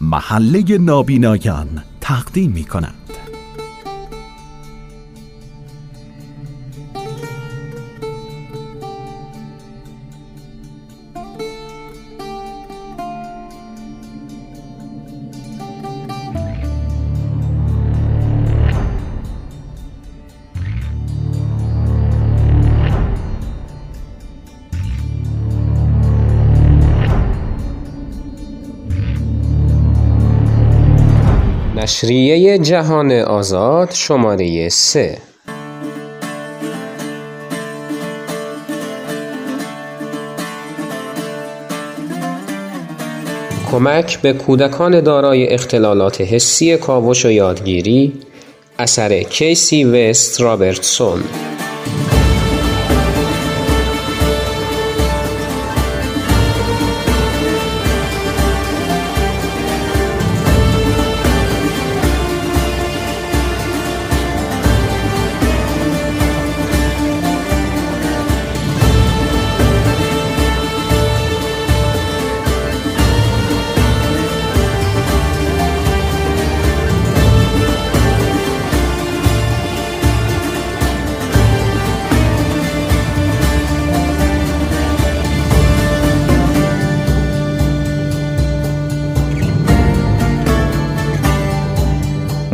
محله نابینایان تقدیم می کند نشریه جهان آزاد شماره سه. کمک به کودکان دارای اختلالات حسی کاوش و یادگیری اثر کیسی وست رابرتسون؟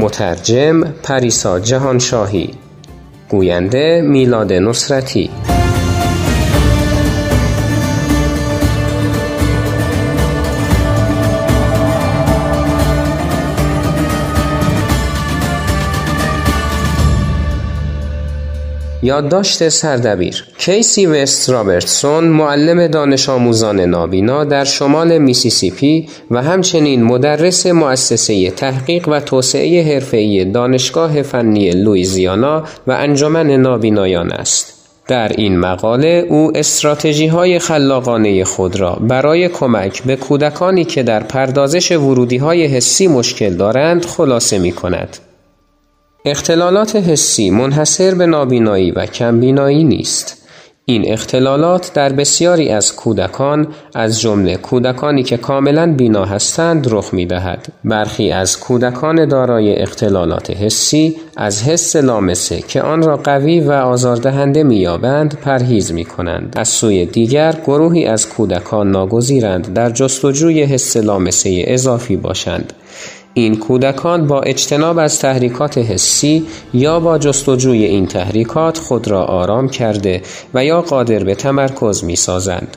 مترجم پریسا جهانشاهی گوینده میلاد نصرتی. یادداشت سردبیر کیسی وست رابرتسون معلم دانش آموزان نابینا در شمال میسیسیپی و همچنین مدرس مؤسسه تحقیق و توسعه حرفه‌ای دانشگاه فنی لویزیانا و انجمن نابینایان است. در این مقاله او استراتژی های خلاقانه خود را برای کمک به کودکانی که در پردازش ورودی های حسی مشکل دارند خلاصه می کند. اختلالات حسی منحصر به نابینایی و کمبینایی نیست. این اختلالات در بسیاری از کودکان از جمله کودکانی که کاملا بینا هستند رخ می دهد. برخی از کودکان دارای اختلالات حسی از حس لامسه که آن را قوی و آزاردهنده می یابند پرهیز می کنند. از سوی دیگر گروهی از کودکان ناگزیرند در جستجوی حس لامسه اضافی باشند این کودکان با اجتناب از تحریکات حسی یا با جستجوی این تحریکات خود را آرام کرده و یا قادر به تمرکز می سازند.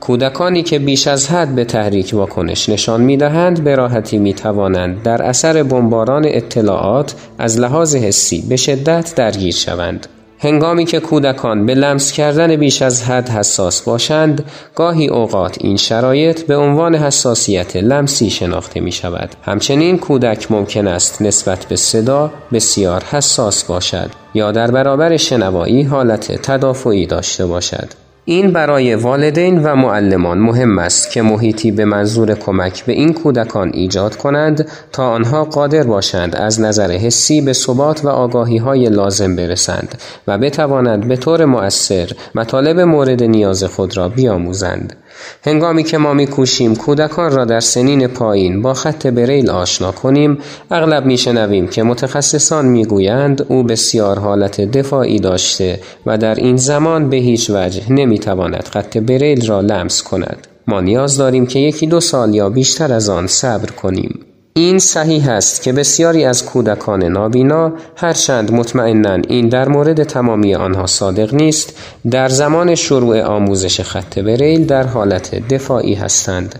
کودکانی که بیش از حد به تحریک واکنش نشان می دهند به راحتی می توانند در اثر بمباران اطلاعات از لحاظ حسی به شدت درگیر شوند. هنگامی که کودکان به لمس کردن بیش از حد حساس باشند گاهی اوقات این شرایط به عنوان حساسیت لمسی شناخته می شود همچنین کودک ممکن است نسبت به صدا بسیار حساس باشد یا در برابر شنوایی حالت تدافعی داشته باشد. این برای والدین و معلمان مهم است که محیطی به منظور کمک به این کودکان ایجاد کنند تا آنها قادر باشند از نظر حسی به ثبات و آگاهی های لازم برسند و بتوانند به طور مؤثر مطالب مورد نیاز خود را بیاموزند. هنگامی که ما میکوشیم کودکان را در سنین پایین با خط بریل آشنا کنیم اغلب میشنویم که متخصصان می‌گویند او بسیار حالت دفاعی داشته و در این زمان به هیچ وجه نمی‌تواند خط بریل را لمس کند. ما نیاز داریم که یکی دو سال یا بیشتر از آن صبر کنیم. این صحیح است که بسیاری از کودکان نابینا هرچند مطمئنا این در مورد تمامی آنها صادق نیست در زمان شروع آموزش خط بریل در حالت دفاعی هستند.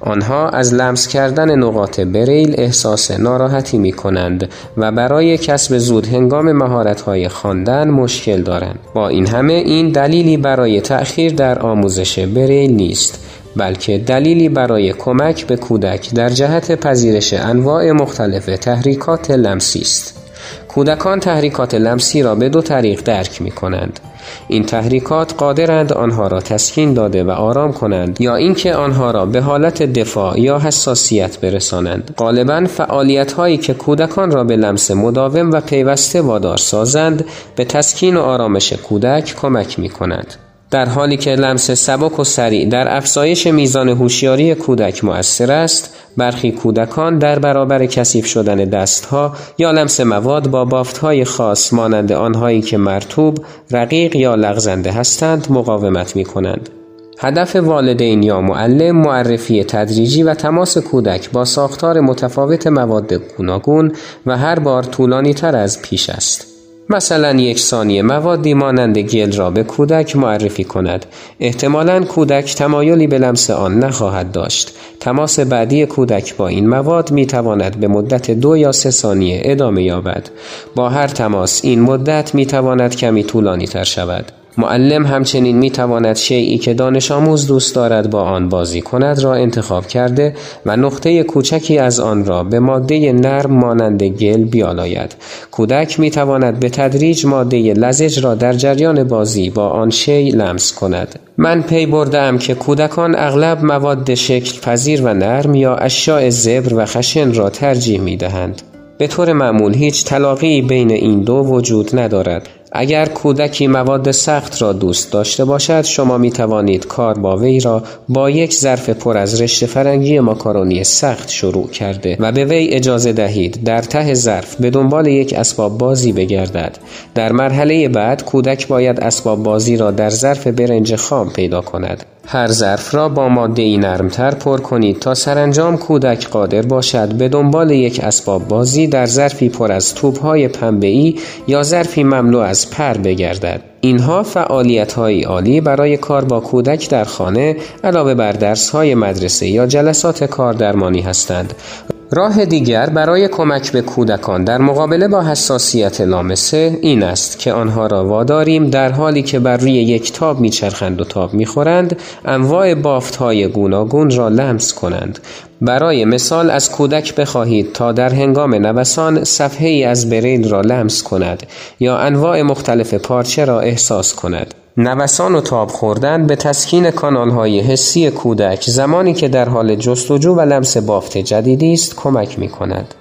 آنها از لمس کردن نقاط بریل احساس ناراحتی می کنند و برای کسب زود هنگام مهارت‌های خواندن مشکل دارند. با این همه این دلیلی برای تأخیر در آموزش بریل نیست. بلکه دلیلی برای کمک به کودک در جهت پذیرش انواع مختلف تحریکات لمسی است. کودکان تحریکات لمسی را به دو طریق درک می کنند. این تحریکات قادرند آنها را تسکین داده و آرام کنند یا اینکه آنها را به حالت دفاع یا حساسیت برسانند غالبا فعالیت هایی که کودکان را به لمس مداوم و پیوسته وادار سازند به تسکین و آرامش کودک کمک می کنند در حالی که لمس سبک و سریع در افزایش میزان هوشیاری کودک مؤثر است برخی کودکان در برابر کثیف شدن دستها یا لمس مواد با بافتهای خاص مانند آنهایی که مرتوب، رقیق یا لغزنده هستند مقاومت می کنند. هدف والدین یا معلم معرفی تدریجی و تماس کودک با ساختار متفاوت مواد گوناگون و هر بار طولانی تر از پیش است. مثلا یک ثانیه موادی مانند گل را به کودک معرفی کند. احتمالا کودک تمایلی به لمس آن نخواهد داشت. تماس بعدی کودک با این مواد می تواند به مدت دو یا سه ثانیه ادامه یابد. با هر تماس این مدت می تواند کمی طولانی تر شود. معلم همچنین می تواند شیعی که دانش آموز دوست دارد با آن بازی کند را انتخاب کرده و نقطه کوچکی از آن را به ماده نرم مانند گل بیالاید. کودک می تواند به تدریج ماده لزج را در جریان بازی با آن شی لمس کند. من پی بردم که کودکان اغلب مواد شکل پذیر و نرم یا اشیاء زبر و خشن را ترجیح می دهند. به طور معمول هیچ طلاقی بین این دو وجود ندارد اگر کودکی مواد سخت را دوست داشته باشد شما می توانید کار با وی را با یک ظرف پر از رشته فرنگی ماکارونی سخت شروع کرده و به وی اجازه دهید در ته ظرف به دنبال یک اسباب بازی بگردد. در مرحله بعد کودک باید اسباب بازی را در ظرف برنج خام پیدا کند. هر ظرف را با ماده ای نرمتر پر کنید تا سرانجام کودک قادر باشد به دنبال یک اسباب بازی در ظرفی پر از توبهای ای یا ظرفی مملو از پر بگردد. اینها فعالیت های عالی برای کار با کودک در خانه علاوه بر درس های مدرسه یا جلسات کاردرمانی هستند. راه دیگر برای کمک به کودکان در مقابله با حساسیت لامسه این است که آنها را واداریم در حالی که بر روی یک تاب میچرخند و تاب می‌خورند انواع بافت های گوناگون را لمس کنند. برای مثال از کودک بخواهید تا در هنگام نوسان صفحه ای از بریل را لمس کند یا انواع مختلف پارچه را احساس کند. نوسان و تاب خوردن به تسکین های حسی کودک زمانی که در حال جستجو و لمس بافت جدیدی است کمک می کند.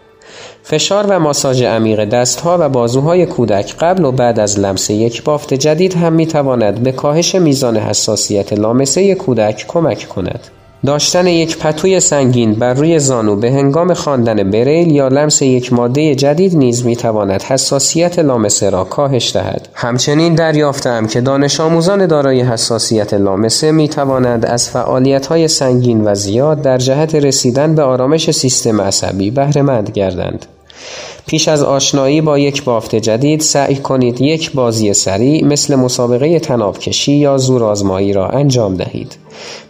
فشار و ماساژ عمیق دستها و بازوهای کودک قبل و بعد از لمس یک بافت جدید هم می تواند به کاهش میزان حساسیت لامسه کودک کمک کند. داشتن یک پتوی سنگین بر روی زانو به هنگام خواندن بریل یا لمس یک ماده جدید نیز می تواند حساسیت لامسه را کاهش دهد. همچنین دریافتم که دانش آموزان دارای حساسیت لامسه می توانند از فعالیت های سنگین و زیاد در جهت رسیدن به آرامش سیستم عصبی بهره گردند. پیش از آشنایی با یک بافت جدید سعی کنید یک بازی سریع مثل مسابقه تناب کشی یا زورآزمایی را انجام دهید.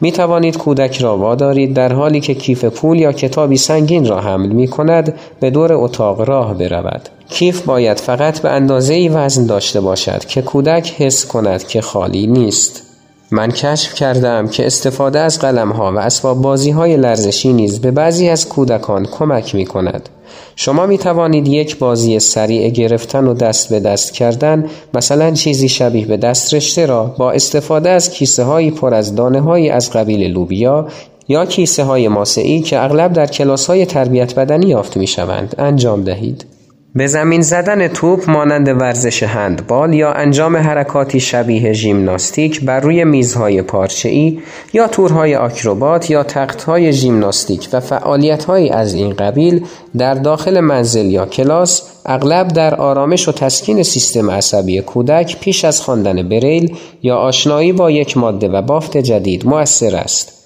می توانید کودک را وادارید در حالی که کیف پول یا کتابی سنگین را حمل می کند به دور اتاق راه برود. کیف باید فقط به اندازه وزن داشته باشد که کودک حس کند که خالی نیست. من کشف کردم که استفاده از قلم ها و اسباب بازی های لرزشی نیز به بعضی از کودکان کمک می کند. شما می توانید یک بازی سریع گرفتن و دست به دست کردن مثلا چیزی شبیه به دست رشته را با استفاده از کیسه هایی پر از دانه هایی از قبیل لوبیا یا کیسه های ماسعی که اغلب در کلاس های تربیت بدنی یافت می شوند انجام دهید. به زمین زدن توپ مانند ورزش هندبال یا انجام حرکاتی شبیه ژیمناستیک بر روی میزهای پارچه‌ای یا تورهای آکروبات یا تختهای ژیمناستیک و فعالیتهایی از این قبیل در داخل منزل یا کلاس اغلب در آرامش و تسکین سیستم عصبی کودک پیش از خواندن بریل یا آشنایی با یک ماده و بافت جدید مؤثر است.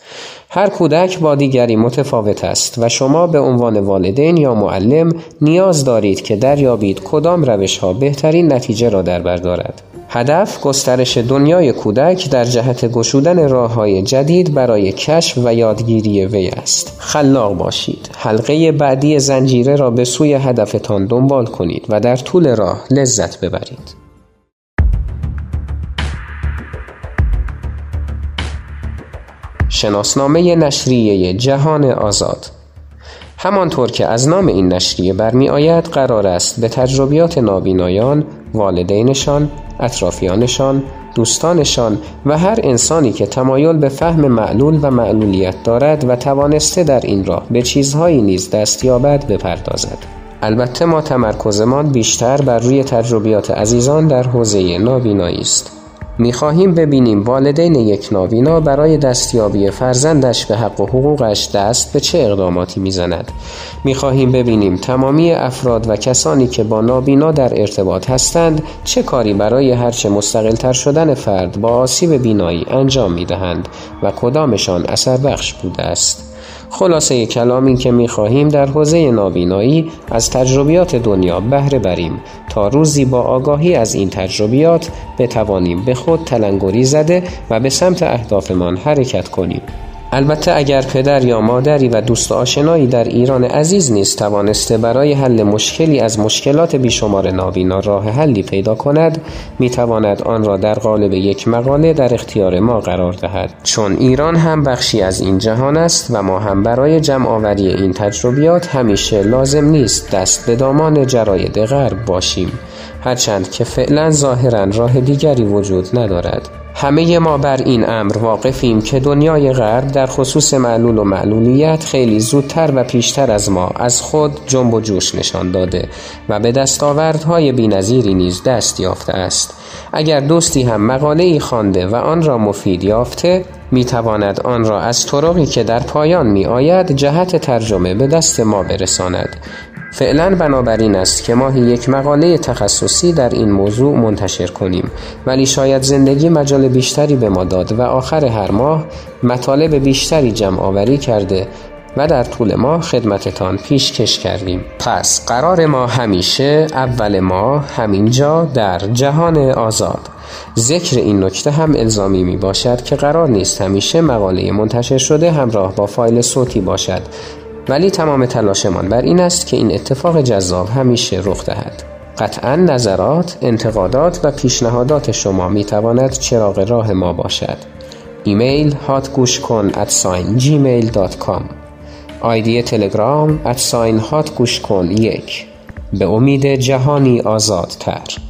هر کودک با دیگری متفاوت است و شما به عنوان والدین یا معلم نیاز دارید که دریابید کدام روش ها بهترین نتیجه را در بر دارد. هدف گسترش دنیای کودک در جهت گشودن راه های جدید برای کشف و یادگیری وی است. خلاق باشید. حلقه بعدی زنجیره را به سوی هدفتان دنبال کنید و در طول راه لذت ببرید. شناسنامه نشریه جهان آزاد همانطور که از نام این نشریه برمی آید قرار است به تجربیات نابینایان، والدینشان، اطرافیانشان، دوستانشان و هر انسانی که تمایل به فهم معلول و معلولیت دارد و توانسته در این راه به چیزهایی نیز دست یابد بپردازد. البته ما تمرکزمان بیشتر بر روی تجربیات عزیزان در حوزه نابینایی است. می‌خواهیم ببینیم والدین یک نابینا برای دستیابی فرزندش به حق و حقوقش دست به چه اقداماتی می‌زند. می‌خواهیم ببینیم تمامی افراد و کسانی که با نابینا در ارتباط هستند چه کاری برای هرچه مستقلتر شدن فرد با آسیب بینایی انجام می‌دهند و کدامشان اثر بخش بوده است. خلاصه کلام این که می خواهیم در حوزه نابینایی از تجربیات دنیا بهره بریم تا روزی با آگاهی از این تجربیات بتوانیم به خود تلنگری زده و به سمت اهدافمان حرکت کنیم. البته اگر پدر یا مادری و دوست آشنایی در ایران عزیز نیست توانسته برای حل مشکلی از مشکلات بیشمار نابینا راه حلی پیدا کند می تواند آن را در قالب یک مقاله در اختیار ما قرار دهد. چون ایران هم بخشی از این جهان است و ما هم برای جمع آوری این تجربیات همیشه لازم نیست دست به دامان جراید غرب باشیم. هرچند که فعلا ظاهرا راه دیگری وجود ندارد. همه ما بر این امر واقفیم که دنیای غرب در خصوص معلول و معلولیت خیلی زودتر و پیشتر از ما از خود جنب و جوش نشان داده و به دستاوردهای بینظیری نیز دست یافته است. اگر دوستی هم مقاله ای خوانده و آن را مفید یافته می تواند آن را از طرقی که در پایان می آید جهت ترجمه به دست ما برساند. فعلا بنابراین است که ماهی یک مقاله تخصصی در این موضوع منتشر کنیم ولی شاید زندگی مجال بیشتری به ما داد و آخر هر ماه مطالب بیشتری جمع آوری کرده و در طول ماه خدمتتان پیشکش کردیم. پس قرار ما همیشه اول ما همینجا در جهان آزاد. ذکر این نکته هم الزامی می باشد که قرار نیست همیشه مقاله منتشر شده همراه با فایل صوتی باشد. ولی تمام تلاشمان بر این است که این اتفاق جذاب همیشه رخ دهد. قطعا نظرات، انتقادات و پیشنهادات شما می تواند چراغ راه ما باشد. ایمیل کن at sign gmail.com آیدی تلگرام at sign به امید جهانی آزادتر.